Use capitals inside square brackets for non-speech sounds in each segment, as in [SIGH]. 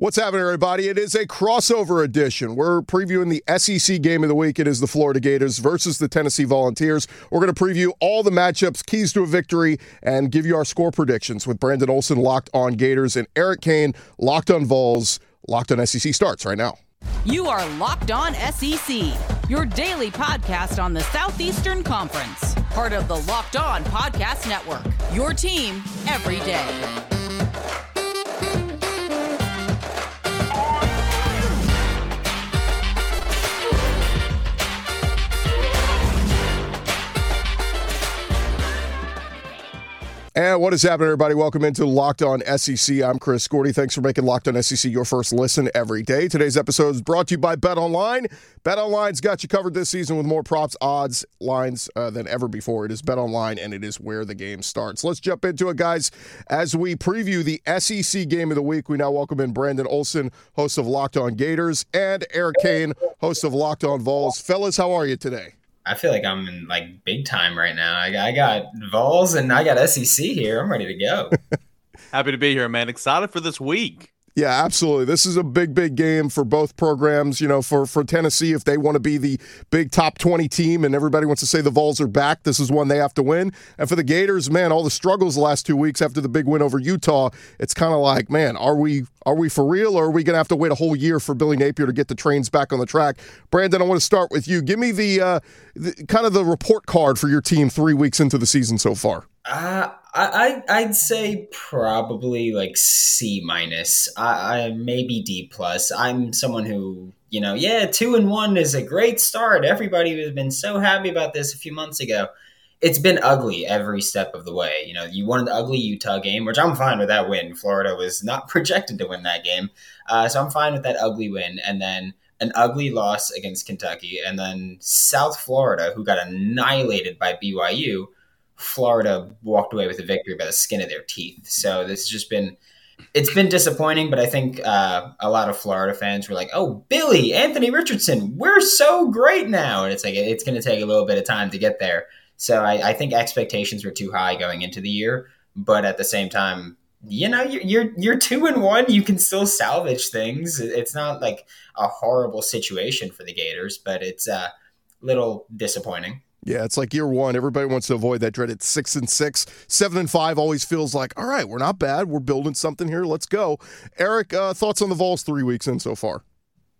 What's happening, everybody? It is a crossover edition. We're previewing the SEC game of the week. It is the Florida Gators versus the Tennessee Volunteers. We're going to preview all the matchups, keys to a victory, and give you our score predictions with Brandon Olson locked on Gators and Eric Kane locked on Vols. Locked on SEC starts right now. You are Locked On SEC, your daily podcast on the Southeastern Conference, part of the Locked On Podcast Network. Your team every day. And what is happening, everybody? Welcome into Locked On SEC. I'm Chris Gordy. Thanks for making Locked On SEC your first listen every day. Today's episode is brought to you by Bet Online. Bet Online's got you covered this season with more props, odds, lines uh, than ever before. It is Bet Online, and it is where the game starts. Let's jump into it, guys. As we preview the SEC game of the week, we now welcome in Brandon Olson, host of Locked On Gators, and Eric Kane, host of Locked On Vols. Fellas, how are you today? I feel like I'm in like big time right now. I, I got Vols and I got SEC here. I'm ready to go. [LAUGHS] Happy to be here, man. Excited for this week. Yeah, absolutely. This is a big, big game for both programs. You know, for for Tennessee, if they want to be the big top twenty team, and everybody wants to say the Vols are back, this is one they have to win. And for the Gators, man, all the struggles the last two weeks after the big win over Utah, it's kind of like, man, are we are we for real, or are we going to have to wait a whole year for Billy Napier to get the trains back on the track? Brandon, I want to start with you. Give me the, uh, the kind of the report card for your team three weeks into the season so far. Uh, I I'd say probably like C minus. I, I maybe D plus. I'm someone who you know, yeah, two and one is a great start. Everybody has been so happy about this a few months ago. It's been ugly every step of the way. You know, you won the ugly Utah game, which I'm fine with that win. Florida was not [LAUGHS] projected to win that game, uh, so I'm fine with that ugly win. And then an ugly loss against Kentucky, and then South Florida, who got annihilated by BYU Florida walked away with a victory by the skin of their teeth. So this has just been it's been disappointing, but I think uh, a lot of Florida fans were like, "Oh, Billy, Anthony Richardson, we're so great now," and it's like it's going to take a little bit of time to get there. So I, I, think expectations were too high going into the year, but at the same time, you know, you're, you're you're two and one. You can still salvage things. It's not like a horrible situation for the Gators, but it's a uh, little disappointing. Yeah, it's like year one. Everybody wants to avoid that dreaded six and six. Seven and five always feels like, all right, we're not bad. We're building something here. Let's go. Eric, uh, thoughts on the Vols three weeks in so far?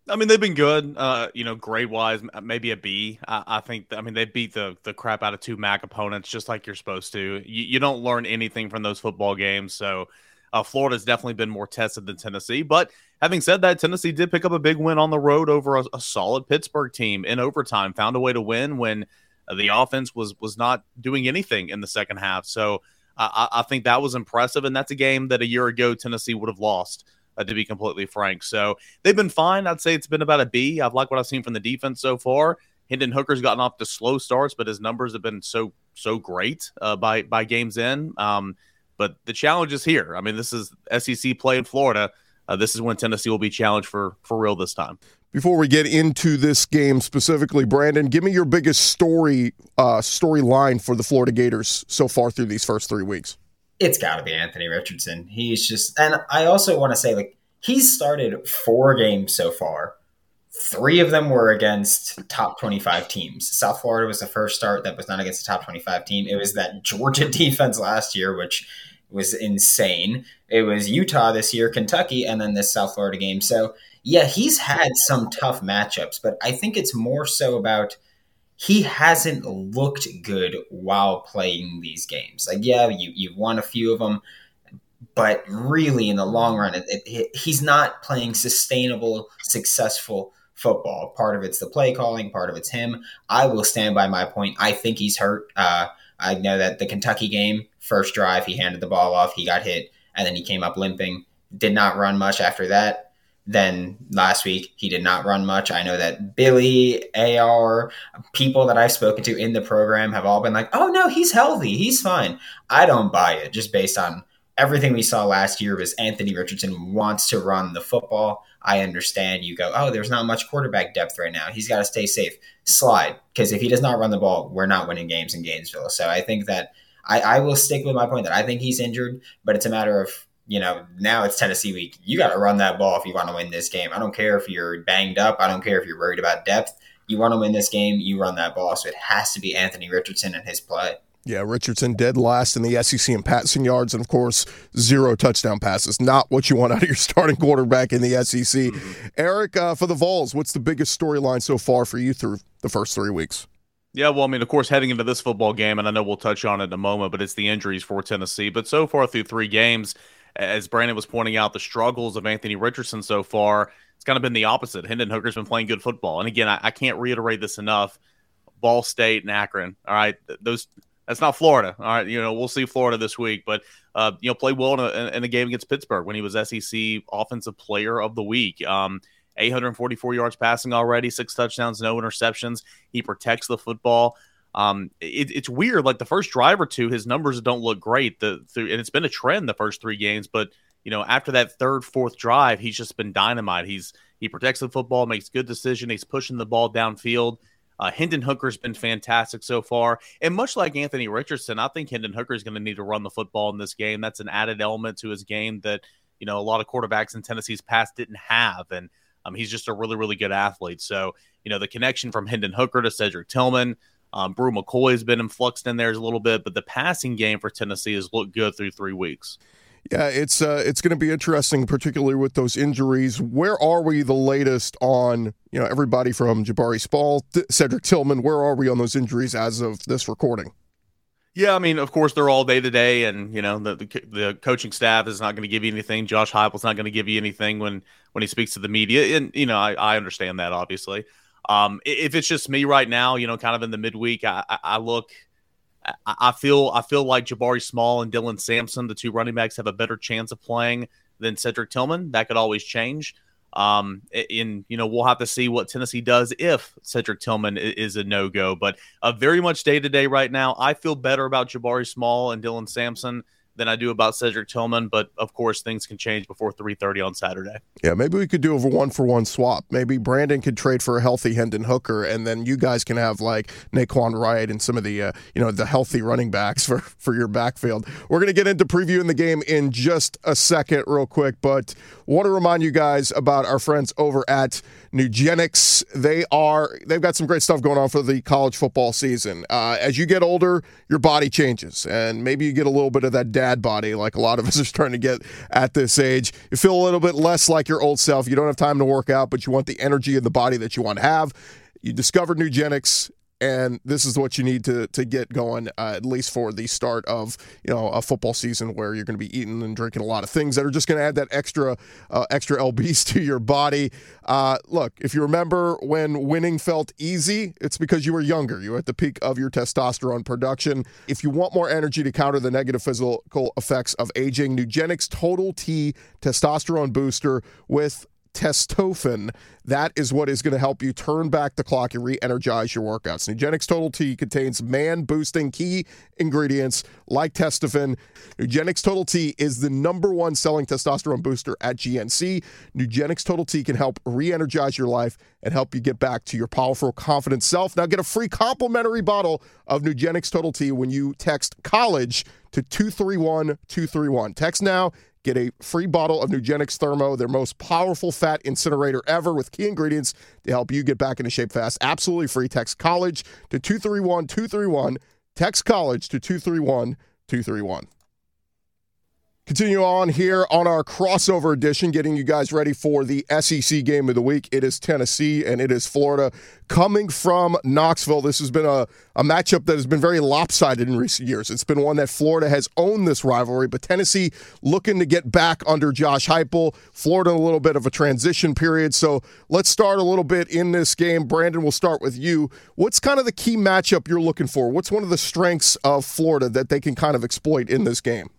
I mean, they've been good. Uh, you know, grade wise, maybe a B. I, I think. I mean, they beat the the crap out of two MAC opponents, just like you're supposed to. You, you don't learn anything from those football games. So, uh, Florida's definitely been more tested than Tennessee. But having said that, Tennessee did pick up a big win on the road over a, a solid Pittsburgh team in overtime. Found a way to win when the offense was was not doing anything in the second half. So I, I think that was impressive, and that's a game that a year ago Tennessee would have lost. Uh, to be completely frank, so they've been fine. I'd say it's been about a B. I've liked what I've seen from the defense so far. Hendon Hooker's gotten off to slow starts, but his numbers have been so so great uh, by by games in. Um, but the challenge is here. I mean, this is SEC play in Florida. Uh, this is when Tennessee will be challenged for for real this time. Before we get into this game specifically, Brandon, give me your biggest story uh, storyline for the Florida Gators so far through these first three weeks. It's got to be Anthony Richardson. He's just, and I also want to say, like, he's started four games so far. Three of them were against top 25 teams. South Florida was the first start that was not against the top 25 team. It was that Georgia [LAUGHS] defense last year, which was insane. It was Utah this year, Kentucky, and then this South Florida game. So yeah, he's had some tough matchups, but I think it's more so about he hasn't looked good while playing these games. Like, yeah, you you've won a few of them, but really in the long run, it, it, he's not playing sustainable, successful football. Part of it's the play calling, part of it's him. I will stand by my point. I think he's hurt. Uh, I know that the Kentucky game, first drive, he handed the ball off, he got hit, and then he came up limping. Did not run much after that then last week he did not run much. I know that Billy, AR, people that I've spoken to in the program have all been like, oh no, he's healthy. He's fine. I don't buy it just based on everything we saw last year was Anthony Richardson wants to run the football. I understand you go, oh, there's not much quarterback depth right now. He's got to stay safe. Slide. Because if he does not run the ball, we're not winning games in Gainesville. So I think that I, I will stick with my point that I think he's injured, but it's a matter of you know, now it's Tennessee week. You got to run that ball if you want to win this game. I don't care if you're banged up. I don't care if you're worried about depth. You want to win this game, you run that ball. So it has to be Anthony Richardson and his play. Yeah, Richardson dead last in the SEC in passing yards, and of course, zero touchdown passes. Not what you want out of your starting quarterback in the SEC. Mm-hmm. Eric, uh, for the Vols, what's the biggest storyline so far for you through the first three weeks? Yeah, well, I mean, of course, heading into this football game, and I know we'll touch on it in a moment, but it's the injuries for Tennessee. But so far through three games, as Brandon was pointing out, the struggles of Anthony Richardson so far, it's kind of been the opposite. Hendon Hooker's been playing good football. And again, I, I can't reiterate this enough. Ball State and Akron. All right. Those that's not Florida. All right. You know, we'll see Florida this week, but, uh, you know, played well in a, in a game against Pittsburgh when he was SEC Offensive Player of the Week. Um, 844 yards passing already, six touchdowns, no interceptions. He protects the football. Um, it, it's weird. Like the first drive or two, his numbers don't look great. The, the and it's been a trend the first three games, but you know after that third, fourth drive, he's just been dynamite. He's he protects the football, makes good decision. He's pushing the ball downfield. Uh, Hendon Hooker's been fantastic so far, and much like Anthony Richardson, I think Hendon Hooker is going to need to run the football in this game. That's an added element to his game that you know a lot of quarterbacks in Tennessee's past didn't have, and um, he's just a really, really good athlete. So you know the connection from Hendon Hooker to Cedric Tillman, um, Bru McCoy has been influxed in there a little bit, but the passing game for Tennessee has looked good through three weeks. Yeah, it's uh, it's going to be interesting, particularly with those injuries. Where are we the latest on you know everybody from Jabari Small, Cedric Tillman? Where are we on those injuries as of this recording? Yeah, I mean, of course, they're all day to day, and you know the, the, the coaching staff is not going to give you anything. Josh Heupel's not going to give you anything when when he speaks to the media, and you know I, I understand that obviously. Um, if it's just me right now, you know, kind of in the midweek, I, I, look, I, feel, I feel like Jabari Small and Dylan Sampson, the two running backs, have a better chance of playing than Cedric Tillman. That could always change. Um, in you know, we'll have to see what Tennessee does if Cedric Tillman is a no go. But uh, very much day to day right now. I feel better about Jabari Small and Dylan Sampson than I do about Cedric Tillman. But of course, things can change before 3:30 on Saturday. Yeah, maybe we could do a one for one swap. Maybe Brandon could trade for a healthy Hendon Hooker, and then you guys can have like Nay'Quan Wright and some of the uh, you know the healthy running backs for [LAUGHS] for your backfield. We're gonna get into previewing the game in just a second, real quick, but want to remind you guys about our friends over at Nugenix. They are they've got some great stuff going on for the college football season. Uh, as you get older, your body changes, and maybe you get a little bit of that dad body, like a lot of [LAUGHS] us are starting to get at this age. You feel a little bit less like your old self. You don't have time to work out, but you want the energy of the body that you want to have. You discover Nugenix and this is what you need to to get going uh, at least for the start of you know a football season where you're going to be eating and drinking a lot of things that are just going to add that extra uh, extra lbs [LAUGHS] to your body. Uh, look if you remember when winning felt easy it's because you were younger. You were at the peak of your testosterone production. If you want more energy to counter the negative physical effects of aging nugenix total t testosterone booster with testofen. That is what is going to help you turn back the clock and re energize your workouts. Nugenix Total T contains man boosting key ingredients like testofen. Nugenix Total T is the number one selling testosterone booster at GNC. Nugenix Total T can help re energize your life and help you get back to your powerful, confident self. Now, get a free complimentary bottle of Nugenix Total T when you text college to 231 231. Text now Get a free bottle of Nugenix Thermo, their most powerful fat incinerator ever, with key ingredients to help you get back into shape fast. Absolutely free. Text college to 231 231. Text college to 231 231. Continue on here on our crossover edition, getting you guys ready for the SEC game of the week. It is Tennessee and it is Florida coming from Knoxville. This has been a, a matchup that has been very lopsided in recent years. It's been one that Florida has owned this rivalry, but Tennessee looking to get back under Josh Heupel. Florida a little bit of a transition period. So let's start a little bit in this game. Brandon, we'll start with you. What's kind of the key matchup you're looking for? What's one of the strengths of Florida that they can kind of exploit in this game?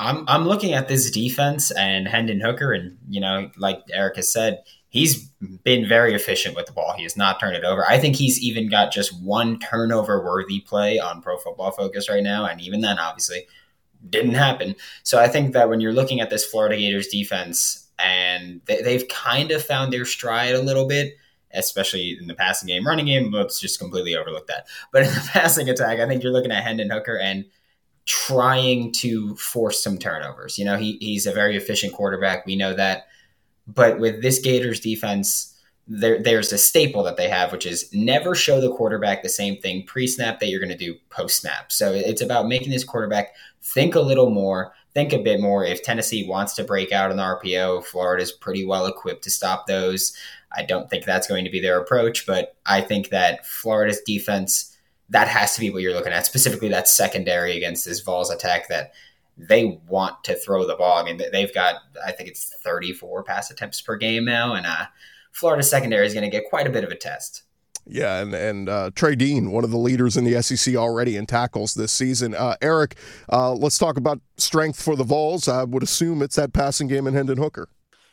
I'm I'm looking at this defense and Hendon Hooker, and you know, like Eric has said, he's been very efficient with the ball. He has not turned it over. I think he's even got just one turnover worthy play on Pro Football Focus right now, and even then, obviously, didn't happen. So I think that when you're looking at this Florida Gators defense, and they, they've kind of found their stride a little bit especially in the passing game. Running game, let's just completely overlook that. But in the [LAUGHS] passing attack, I think you're looking at Hendon Hooker, and trying to force some turnovers. You know, he, he's a very efficient quarterback. We know that. But with this Gators defense, there, there's a staple that they have, which is never show the quarterback the same thing pre snap that you're going to do post snap. So it's about making this quarterback think a little more, think a bit more. If Tennessee wants to break out an RPO, Florida's pretty well equipped to stop those. I don't think that's going to be their approach, but I think that Florida's defense, that has to be what you're looking at, specifically that secondary against this Vols attack that they want to throw the ball. I mean, they've got, I think it's 34 pass attempts per game now, and uh, Florida secondary is going to get quite a bit of a test. Yeah, and and uh, Trey Dean, one of the leaders in the SEC already in tackles this season. Uh, Eric, uh, let's talk about strength for the Vols. I would assume it's that passing game in Hendon Hooker.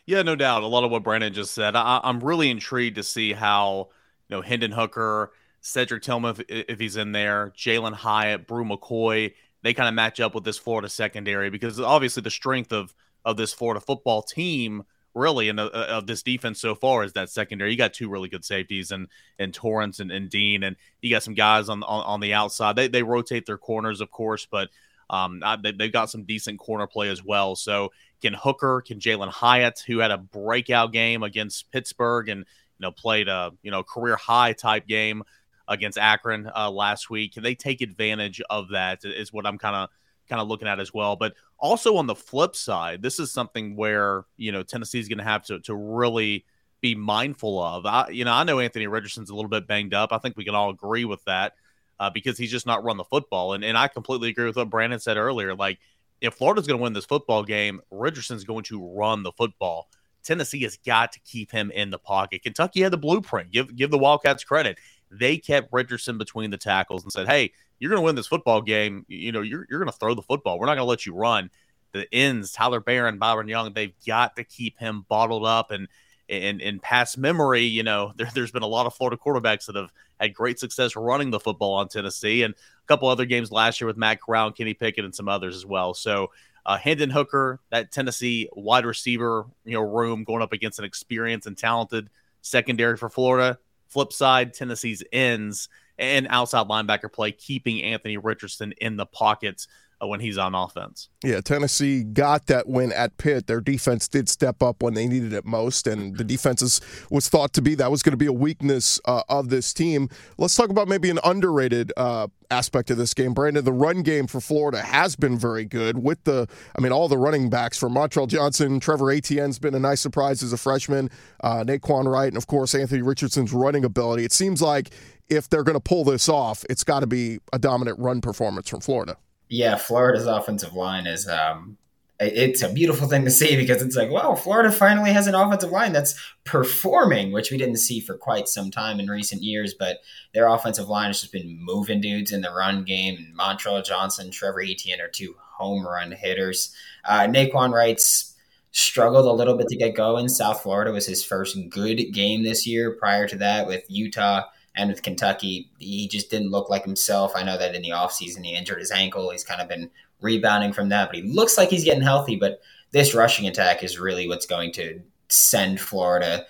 Yeah, no doubt. A lot of what Brandon just said. I, am really intrigued to see how you know Hendon Hooker, Cedric Tillman, if, if he's in there, Jalin Hyatt, Bru McCoy, they kind of match up with this Florida secondary because obviously the strength of of this Florida football team really and of this defense so far is that secondary. You got two really good safeties and and Torrence and, and Dean, and you got some guys on, on, on the outside. They they rotate their corners, of course, but um, they, they've got some decent corner play as well. So can Hooker, can Jalin Hyatt, who had a breakout game against Pittsburgh and you know played a you know career high type game against Akron uh, last week. Can they take advantage of that? Is what I'm kind of kind of looking at as well. But also on the flip side, this is something where you know Tennessee's going to have to to really be mindful of. I, you know, I know Anthony Richardson's a little bit banged up. I think we can all agree with that uh, because he's just not run the football. And and I completely agree with what Brandon said earlier. Like if Florida's going to win this football game, Richardson's going to run the football. Tennessee has got to keep him in the pocket. Kentucky had the blueprint. Give give the Wildcats credit. They kept Richardson between the tackles and said, "Hey, you're going to win this football game. You know, you're, you're going to throw the football. We're not going to let you run. The ends, Tyler Baron, Byron Young, they've got to keep him bottled up. And in, past memory, you know, [LAUGHS] there, has been a lot of Florida quarterbacks that have had great success running the football on Tennessee and a couple other games last year with Matt Corral, Kenny Pickett, and some others as well. So, uh, Hendon Hooker, that Tennessee wide receiver, you know, room going up against an experienced and talented secondary for Florida. Flip side, Tennessee's ends and outside linebacker play, keeping Anthony Richardson in the pockets when he's on offense. Yeah, Tennessee got that win at Pitt. Their defense did step up when they needed it most, and the defense is, was thought to be that was going to be a weakness uh, of this team. Let's talk about maybe an underrated uh, aspect of this game. Brandon, the run game for Florida has been very good with the, I mean, all the running backs from Montrell Johnson, Trevor Etienne's been a nice surprise as a freshman, uh, Nay'Quan Wright, and of course Anthony Richardson's running ability. It seems like if they're going to pull this off, it's got to be a dominant run performance from Florida. Yeah, Florida's offensive line is um, it's a beautiful thing to see because it's like, wow, Florida finally has an offensive line that's performing, which we didn't see for quite some time in recent years. But their offensive line has just been moving dudes in the run game. Montrell Johnson, Trevor Etienne are two home run hitters. Uh, Nay'Quan Wright's struggled a little bit to get going. South Florida was his first good game this year. Prior to that, with Utah and with Kentucky, he just didn't look like himself. I know that in the offseason he injured his ankle. He's kind of been rebounding from that, but he looks like he's getting healthy. But this rushing attack is really what's going to send Florida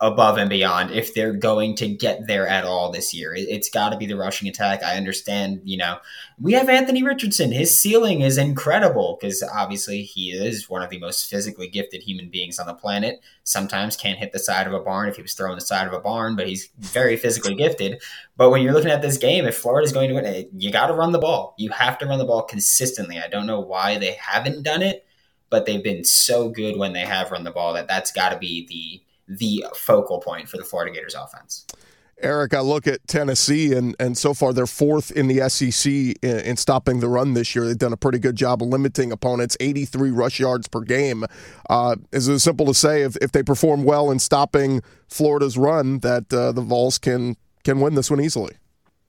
above and beyond if they're going to get there at all this year. It, has got to be the rushing attack. I understand, you know, we have Anthony Richardson. His ceiling is incredible because obviously he is one of the most physically gifted human beings on the planet. Sometimes can't hit the side of a barn if he was throwing the side of a barn, but he's very physically gifted. But when you're looking at this game, if Florida's going to win, eh, you got to run the ball. You have to run the ball consistently. I don't know why they haven't done it, but they've been so good when they have run the ball that that's got to be the the focal point for the Florida Gators offense. Eric, I look at Tennessee, and, and so far they're fourth in the SEC in, in, stopping the run this year. They've done a pretty good job of limiting opponents, 83 rush yards per game. Uh, is it simple to say if, if they perform well in stopping Florida's run that uh, the Vols can can win this one easily?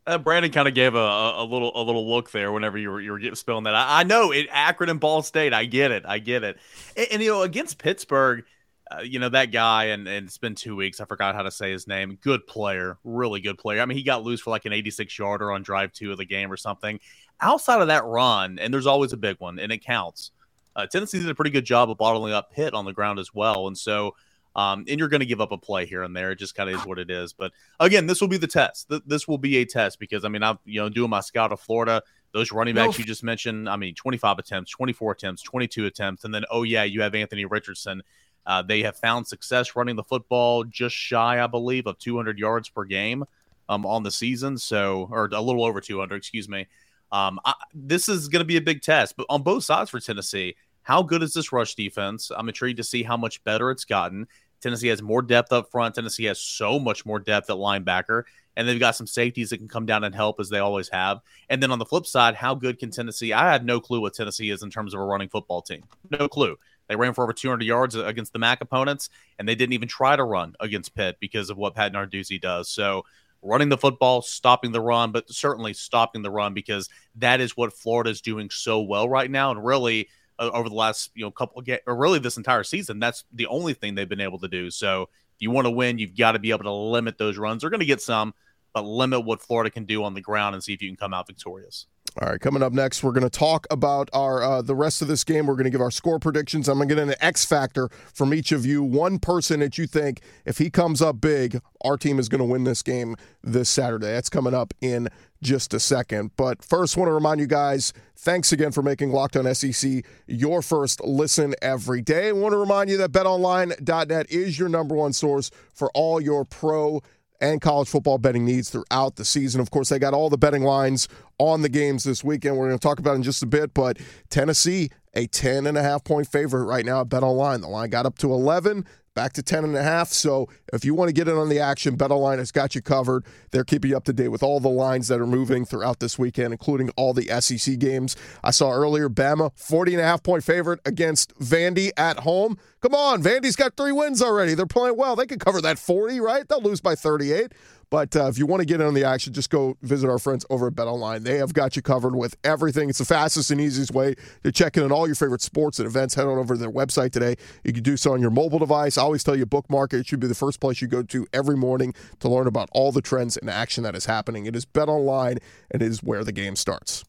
Uh, Brandon kind of gave a, a, little a little look there whenever you were you were spilling that. I, I know it Akron and Ball State. I get it. I get it. And, and you know against Pittsburgh – uh, you know that guy, and, and it's been two weeks. I forgot how to say his name. Good player, really good player. I mean, he got loose for like an 86 yarder on drive two of the game or something. Outside of that run, and there's always a big one, and it counts. Uh, Tennessee did a pretty good job of bottling up Pitt on the ground as well, and so. Um, and you're going to give up a play here and there. It just kind of is what it is. But again, this will be the test. Th- this will be a test because I mean, I'm you know doing my scout of Florida. those running backs no. you just mentioned, I mean, 25 attempts, 24 attempts, 22 attempts. And then, oh, yeah, you have Anthony Richardson. Uh, they have found success running the football just shy, I believe, of 200 yards per game um, on the season. So, or a little over 200, excuse me. Um, I, this is going to be a big test, but on both sides for Tennessee, how good is this rush defense? I'm intrigued to see how much better it's gotten. Tennessee has more depth up front. Tennessee has so much more depth at linebacker and they've got some safeties that can come down and help as they always have. And then on the flip side, how good can Tennessee? I have no clue what Tennessee is in terms of a running football team. No clue. They ran for over 200 yards against the MAC opponents, and they didn't even try to run against Pitt because of what Pat Narduzzi does. So running the football, stopping the run, but certainly stopping the run because that is what Florida is doing so well right now. And really, uh, over the last you know couple of or really this entire season, that's the only thing they've been able to do. So if you want to win, you've got to be able to limit those runs. They're going to get some, but limit what Florida can do on the ground and see if you can come out victorious. All right, coming up next, we're going to talk about our uh, the rest of this game. We're going to give our score predictions. I'm going to get an X factor from each of you. One person that you think, if he comes up big, our team is going to win this game this Saturday. That's coming up in just a second. But first, want to remind you guys, thanks again for making Locked On SEC your first listen every day. I want to remind you that BetOnline.net is your number one source for all your pro and college football betting needs throughout the season. Of course, they got all the betting lines on the games this weekend. We're going to talk about in just a bit, but Tennessee, a 10 and a half point favorite right now at Bet Online. The line got up to 11 back to 10 and a half. So if you want to get in on the action, BetOnline has got you covered. They're keeping you up to date with all the lines that are moving throughout this weekend, including all the SEC games. I saw earlier Bama 40 and a half point favorite against Vandy at home. Come on, Vandy's got three wins already. They're playing well. They could cover that 40, right? They'll lose by 38. But uh, if you want to get in on the action, just go visit our friends over at Bet Online. They have got you covered with everything. It's the fastest and easiest way to check in on all your favorite sports and events. Head on over to their website today. You can do so on your mobile device. I always tell you, bookmark it. It should be the first place you go to every morning to learn about all the trends and action that is happening. It is Bet Online, and it is where the game starts.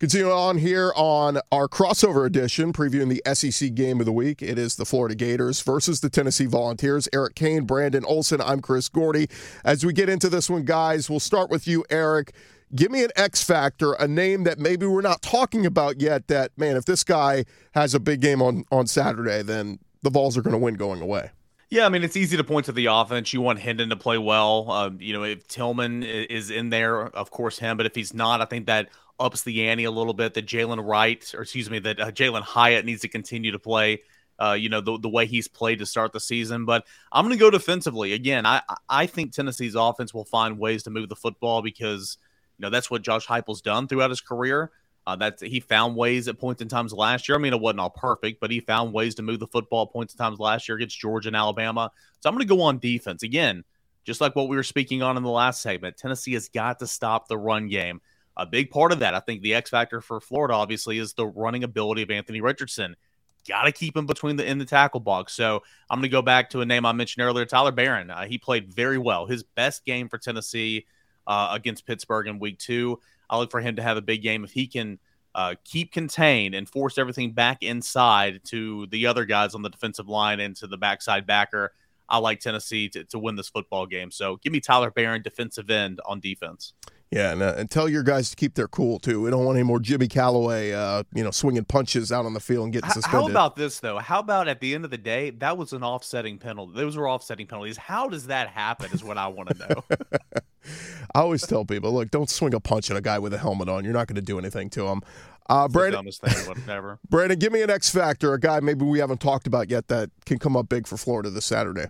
Continuing on here on our crossover edition, previewing the SEC game of the week. It is the Florida Gators versus the Tennessee Volunteers. Eric Kane, Brandon Olson. I'm Chris Gordy. As we get into this one, guys, we'll start with you, Eric. Give me an X factor, a name that maybe we're not talking about yet. That man, if this guy has a big game on on Saturday, then the Vols are going to win going away. Yeah, I mean it's easy to point to the offense. You want Hendon to play well. Um, you know, if Tillman is in there, of course him. But if he's not, I think that ups the ante a little bit. That Jalen Wright, or excuse me, that uh, Jalin Hyatt needs to continue to play. Uh, you know the the way he's played to start the season. But I'm going to go defensively again. I I think Tennessee's offense will find ways to move the football because you know that's what Josh Heupel's done throughout his career. Uh, that he found ways at points in times last year. I mean, it wasn't all perfect, but he found ways to move the football points in times last year against Georgia and Alabama. So I'm going to go on defense again, just like what we were speaking on in the last segment. Tennessee has got to stop the run game a big part of that, I think the X factor for Florida obviously is the running ability of Anthony Richardson. Got to keep him between the in the tackle box. So I'm going to go back to a name I mentioned earlier, Tyler Baron. Uh, he played very well. His best game for Tennessee uh, against Pittsburgh in Week Two. I look for him to have a big game if he can uh, keep contained and force everything back inside to the other guys on the defensive line and to the backside backer. I like Tennessee to, to win this football game. So give me Tyler Baron, defensive end on defense. Yeah, and, uh, and, tell your guys to keep their cool too. We don't want any more Jimmy Calloway, uh, you know, swinging punches out on the field and getting suspended. How about this though? How about at the end of the day, that was an offsetting penalty. Those were offsetting penalties. How does that happen? Is what I want to know. [LAUGHS] I always tell people, look, don't swing a punch at a guy with a helmet on. You're not going to do anything to him. Uh, Brandon, thing, [LAUGHS] Brandon, give me an X factor, a guy maybe we haven't talked about yet that can come up big for Florida this Saturday.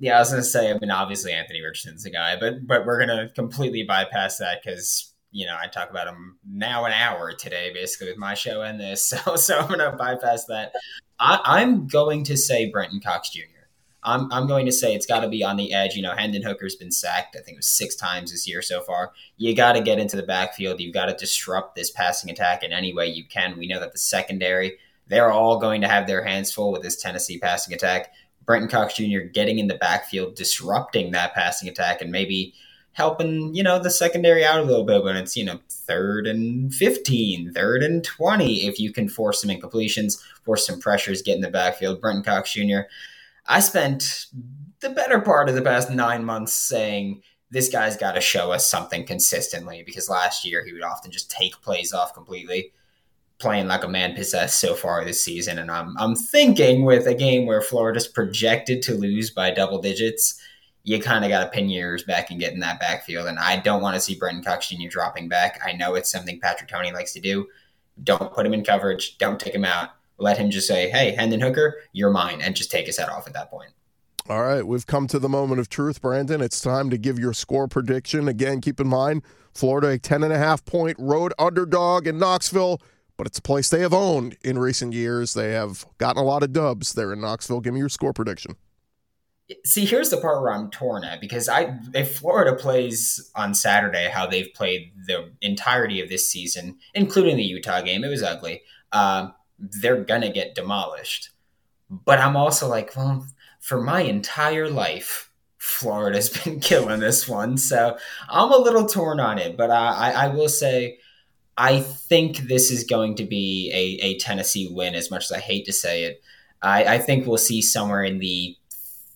Yeah, I was gonna say. I mean, obviously Anthony Richardson's a guy, but but we're gonna completely bypass that because you know I talk about him now an hour today, basically with my show and this. [LAUGHS] So so I'm gonna bypass that. I, am going to say Brenton Cox Jr. I'm I'm going to say it's got to be on the edge. You know, Hendon Hooker's been sacked. I think it was six times this year so far. You got to get into the backfield. You've got to disrupt this passing attack in any way you can. We know that the secondary. They're all going to have their hands full with this Tennessee passing attack. Brenton Cox Jr. getting in the backfield, disrupting that passing attack, and maybe helping, you know, the secondary out a little bit when it's, you know, third and 15, third and 20. If you can force some incompletions, force some pressures, get in the backfield. Brenton Cox Jr. I spent the better part of the past nine months saying this guy's got to show us something consistently because last year he would often just take plays off completely, playing like a man possessed so far this season. And I'm I'm thinking with a game where Florida's projected to lose by double digits, you kind of got to pin your ears back and get in that backfield. And I don't want to see Brenton Cox Jr. dropping back. I know it's something Patrick Toney likes to do. Don't put him in coverage. Don't take him out. Let him just say, "Hey, Hendon Hooker, you're mine," and just take his head off at that point. All right, we've come to the moment of truth, Brandon. It's time to give your score prediction. Again, keep in mind, Florida a 10.5 point road underdog in Knoxville, but it's a place they have owned in recent years. They have gotten a lot of dubs there in Knoxville. Give me your score prediction. See, here's the part where I'm torn at because I if Florida plays on Saturday how they've played the entirety of this season, including the Utah game, it was ugly. Um, they're gonna get demolished. But I'm also like, well, for my entire life, Florida's [LAUGHS] been killing this one. So I'm a little torn on it, but I, I will say I think this is going to be a, a Tennessee win, as much as I hate to say it. I, I think we'll see somewhere in the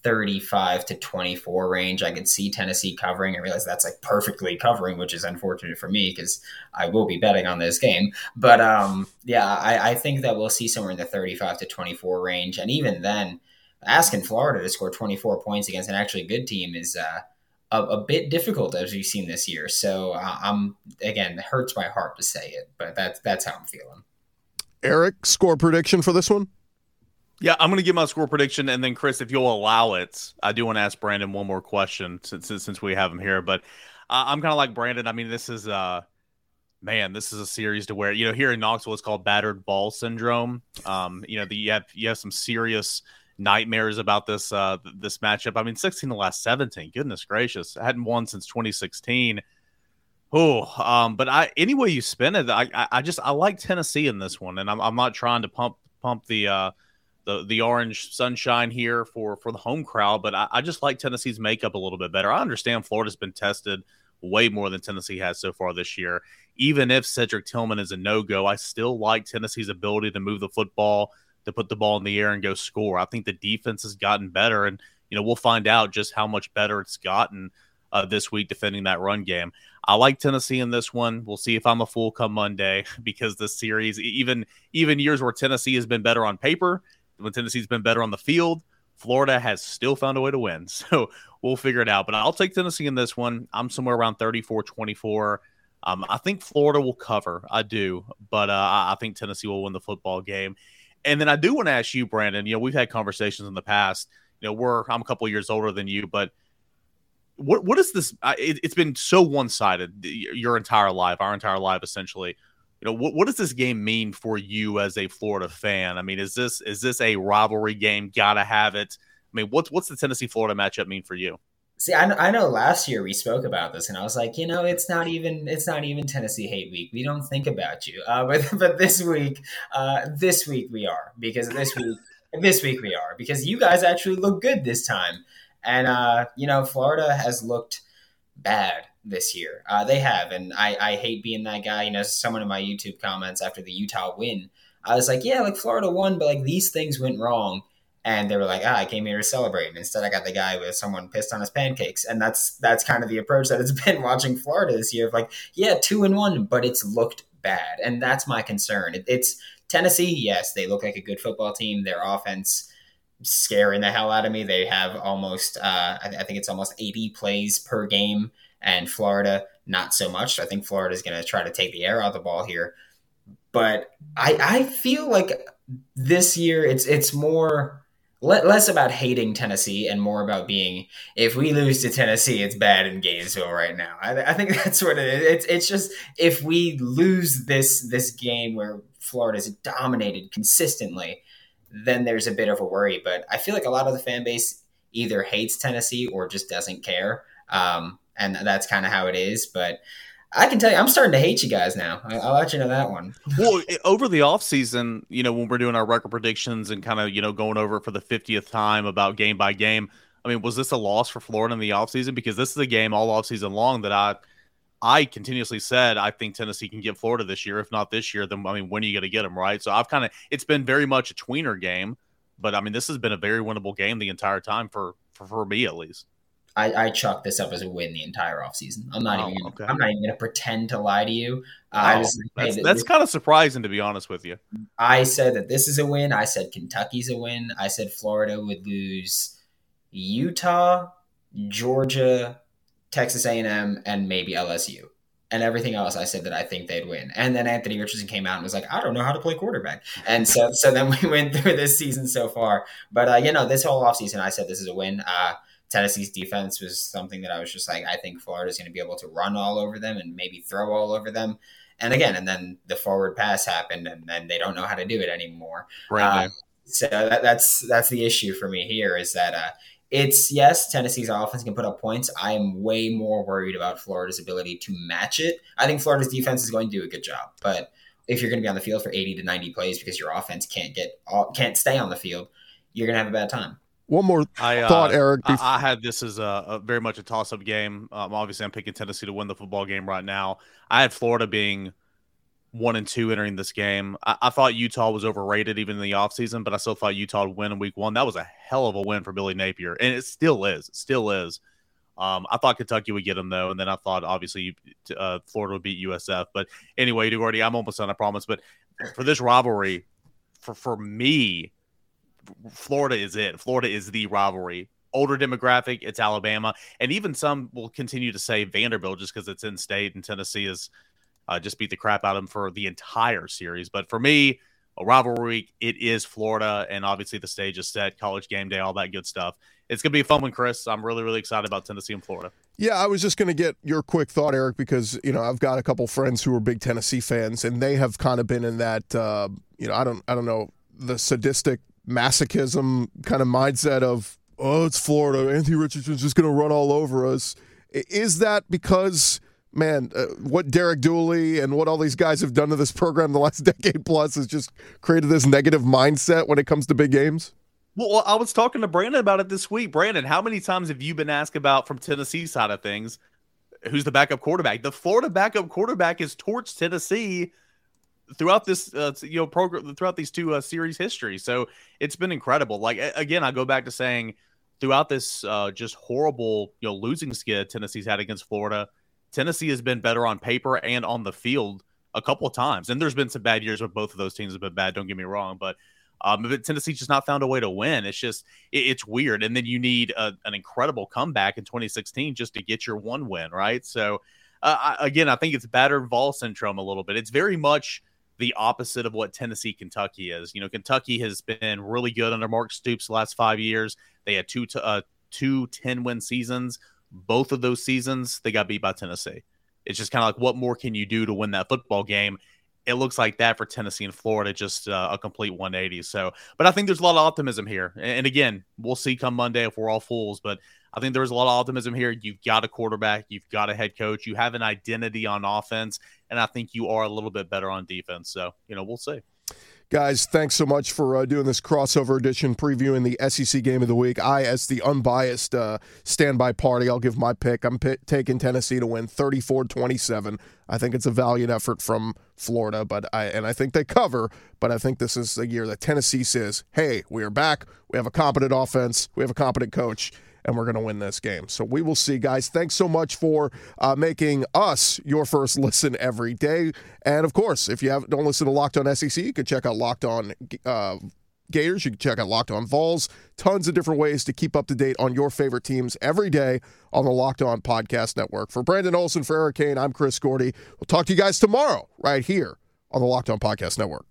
35 to 24 range. I can see Tennessee covering. I realize that's like perfectly covering, which is unfortunate for me because I will be betting on this game. But um, yeah, I, I think that we'll see somewhere in the 35 to 24 range. And even then, asking Florida to score 24 points against an actually good team is uh, a, a, bit difficult as we've seen this year. So uh, I'm again, it hurts my heart to say it, but that's that's how I'm feeling. Eric, score prediction for this one? Yeah, I'm going to give my score prediction, and then Chris, if you'll allow it, I do want to ask Brandon one more question since since we have him here. But uh, I'm kind of like Brandon. I mean, this is uh, man, this is a series to where you know here in Knoxville it's called battered Vol syndrome. Um, you know, the, you have you have some serious nightmares about this uh this matchup. I mean, 16 the last 17. Goodness gracious, I hadn't won since 2016. Oh, um, but I any way you spin it, I, I just I like Tennessee in this one, and I'm I'm not trying to pump pump the uh the the orange sunshine here for for the home crowd, but I, I just like Tennessee's makeup a little bit better. I understand Florida's been tested way more than Tennessee has so far this year. Even if Cedric Tillman is a no go, I still like Tennessee's ability to move the football to put the ball in the air and go score. I think the defense has gotten better, and you know we'll find out just how much better it's gotten uh, this week defending that run game. I like Tennessee in this one. We'll see if I'm a fool come Monday [LAUGHS] because this series, even even years where Tennessee has been better on paper, when Tennessee's been better on the field, Florida has still found a way to win. [LAUGHS] So we'll figure it out. But I'll take Tennessee in this one. I'm somewhere around 34 24. Um, I think Florida will cover. I do. But uh, I think Tennessee will win the football game. And then I do want to ask you, Brandon. You know, we've had conversations in the past. You know, we're I'm a couple years older than you, but what what is this? It, has been so one sided your entire life, our entire life, essentially. You know, what what does this game mean for you as a Florida fan? I mean, is this is this a rivalry game? Gotta have it. I mean, what's what's the Tennessee Florida matchup mean for you? See, I know, I know last year we spoke about this, and I was like, you know, it's not even it's not even Tennessee Hate Week. We don't think about you, uh, but [LAUGHS] but this week, uh, this week we are because this week [LAUGHS] this week we are because you guys actually look good this time, and uh, you know, Florida has looked bad this year. Uh, they have, and I I hate being that guy. You know, someone in my YouTube comments after the Utah win, I was like, yeah, like Florida won, but like these things went wrong and they were like, ah, I came here to celebrate. And instead, I got the guy with someone pissed on his pancakes, and that's that's kind of the approach that it's [LAUGHS] been watching Florida this year. Of like, yeah, two and one, but it's looked bad, and that's my concern. It, it's Tennessee. Yes, they look like a good football team. Their offense scaring the hell out of me. They have almost, uh, I, I think it's almost 80 plays per game, and Florida not so much. I think Florida is going to try to take the air out of the ball here. But I, I feel like this year it's it's more less about hating Tennessee and more about being if we lose to Tennessee, it's bad in Gainesville right now. I, I, think [LAUGHS] that's what it is. It's it's just if we lose this this game where Florida's dominated consistently, then there's a bit of a worry. But I feel like a lot of the fan base either hates Tennessee or just doesn't care, um, and that's kind of how it is. But I can tell you, I'm starting to hate you guys now. I, will let you know that one. [LAUGHS] well, over the off season, you know, when we're doing our record predictions and kind of, you know, going over for the 50th time about game by game, I mean, was this a loss for Florida in the off season? Because this is a game all off season long that I, I continuously said I think Tennessee can get Florida this year. If not this year, then I mean, when are you going to get them, right? So I've kind of, it's been very much a tweener game, but I mean, this has been a very winnable game the entire time for, for, for me at least. I, I this up as a win the entire offseason. I'm not Oh, even. okay. I'm not even going to pretend to lie to you. Uh, Wow, I was like, that's th- that's this- kind of surprising to be honest with you. I said that this is a win. I said Kentucky's a win. I said Florida would lose Utah, Georgia, Texas A&M, and maybe LSU. And everything else, I said that I think they'd win. And then Anthony Richardson came out and was like, "I don't know how to play quarterback." And so, so then we [LAUGHS] went through this season so far. But uh, you know, this whole offseason, I said this is a win. Uh, Tennessee's defense was something that I was just like, I think Florida's going to be able to run all over them and maybe throw all over them. And again, and then the forward pass happened, and then they don't know how to do it anymore. Brand Uh. So that, that's that's the issue for me here is that uh, it's yes, Tennessee's offense can put up points. I am way more worried about Florida's ability to match it. I think Florida's defense is going to do a good job, but if you're going to be on the field for 80 to 90 plays because your offense can't get can't stay on the field, you're going to have a bad time. One more I uh, thought, Eric. I, I had this as a, a very much a toss-up game. Um, obviously, I'm picking Tennessee to win the football game right now. I had Florida being one and two entering this game. I, I thought Utah was overrated even in the offseason, but I still thought Utah would win in week one. That was a hell of a win for Billy Napier, and it still is. It still is. Um, I thought Kentucky would get them though, and then I thought obviously uh, Florida would beat USF. But anyway, already I'm almost done, I promise. But for this rivalry, for for me, Florida is it. Florida is the rivalry. Older demographic, it's Alabama, and even some will continue to say Vanderbilt just because it's in state and Tennessee is uh, just beat the crap out of them for the entire series. But for me, a rivalry week, it is Florida, and obviously the stage is set, college game day, all that good stuff. It's gonna be a fun one, Chris. I'm really, really excited about Tennessee and Florida. Yeah, I was just going to get your quick thought, Eric, because you know I've got a couple friends who are big Tennessee fans, and they have kind of been in that uh, you know I don't I don't know the sadistic masochism kind of mindset of oh it's Florida, Anthony Richardson's just going to run all over us. Is that because? Man, uh, what Derek Dooley and what all these guys have done to this program the last [LAUGHS] decade plus has just created this negative mindset when it comes to big games. Well, I was talking to Brandon about it this week. Brandon, how many times have you been asked about from Tennessee side of things? Who's the backup quarterback? The Florida backup quarterback is torched Tennessee throughout this, uh, you know, program throughout these two uh, series history. So it's been incredible. Like again, I go back to saying throughout this uh, just horrible, you know, losing skid Tennessee's had against Florida, Tennessee has been better on paper and on the field a couple of times. And there's been some bad years where both of those teams have been bad. Don't get me wrong, but um, but Tennessee's just not found a way to win. It's just it, it's weird. And then you need a, an incredible comeback in 2016 just to get your one win, right? So uh, I, again, I think it's battered Vol syndrome a little bit. It's very much the opposite of what Tennessee Kentucky is. You know, Kentucky has been really good under Mark Stoops last five years. They had two t- uh, two 10 win seasons. Both of those seasons, they got beat by Tennessee. It's just kind of like, what more can you do to win that football game? It looks like that for Tennessee and Florida, just uh, a complete 180. So, but I think there's a lot of optimism here. And again, we'll see come Monday if we're all fools. But I think there's a lot of optimism here. You've got a quarterback, you've got a head coach, you have an identity on offense, and I think you are a little bit better on defense. So, you know, we'll see. Guys, thanks so much for uh, doing this crossover edition previewing the SEC game of the week. I, as the unbiased uh, standby party, I'll give my pick. I'm p- taking Tennessee to win 34 27. I think it's a valiant effort from Florida, but I and I think they cover. But I think this is a year that Tennessee says, "Hey, we are back. We have a competent offense. We have a competent coach." And we're going to win this game. So we will see, guys. Thanks so much for uh, making us your first listen every day. And of course, if you have, don't listen to Locked On SEC, you can check out Locked On uh, Gators. You can check out Locked On Vols. Tons of different ways to keep up to date on your favorite teams every day on the Locked On Podcast Network. For Brandon Olson, for Eric Kane, I'm Chris Gordy. We'll talk to you guys tomorrow right here on the Locked On Podcast Network.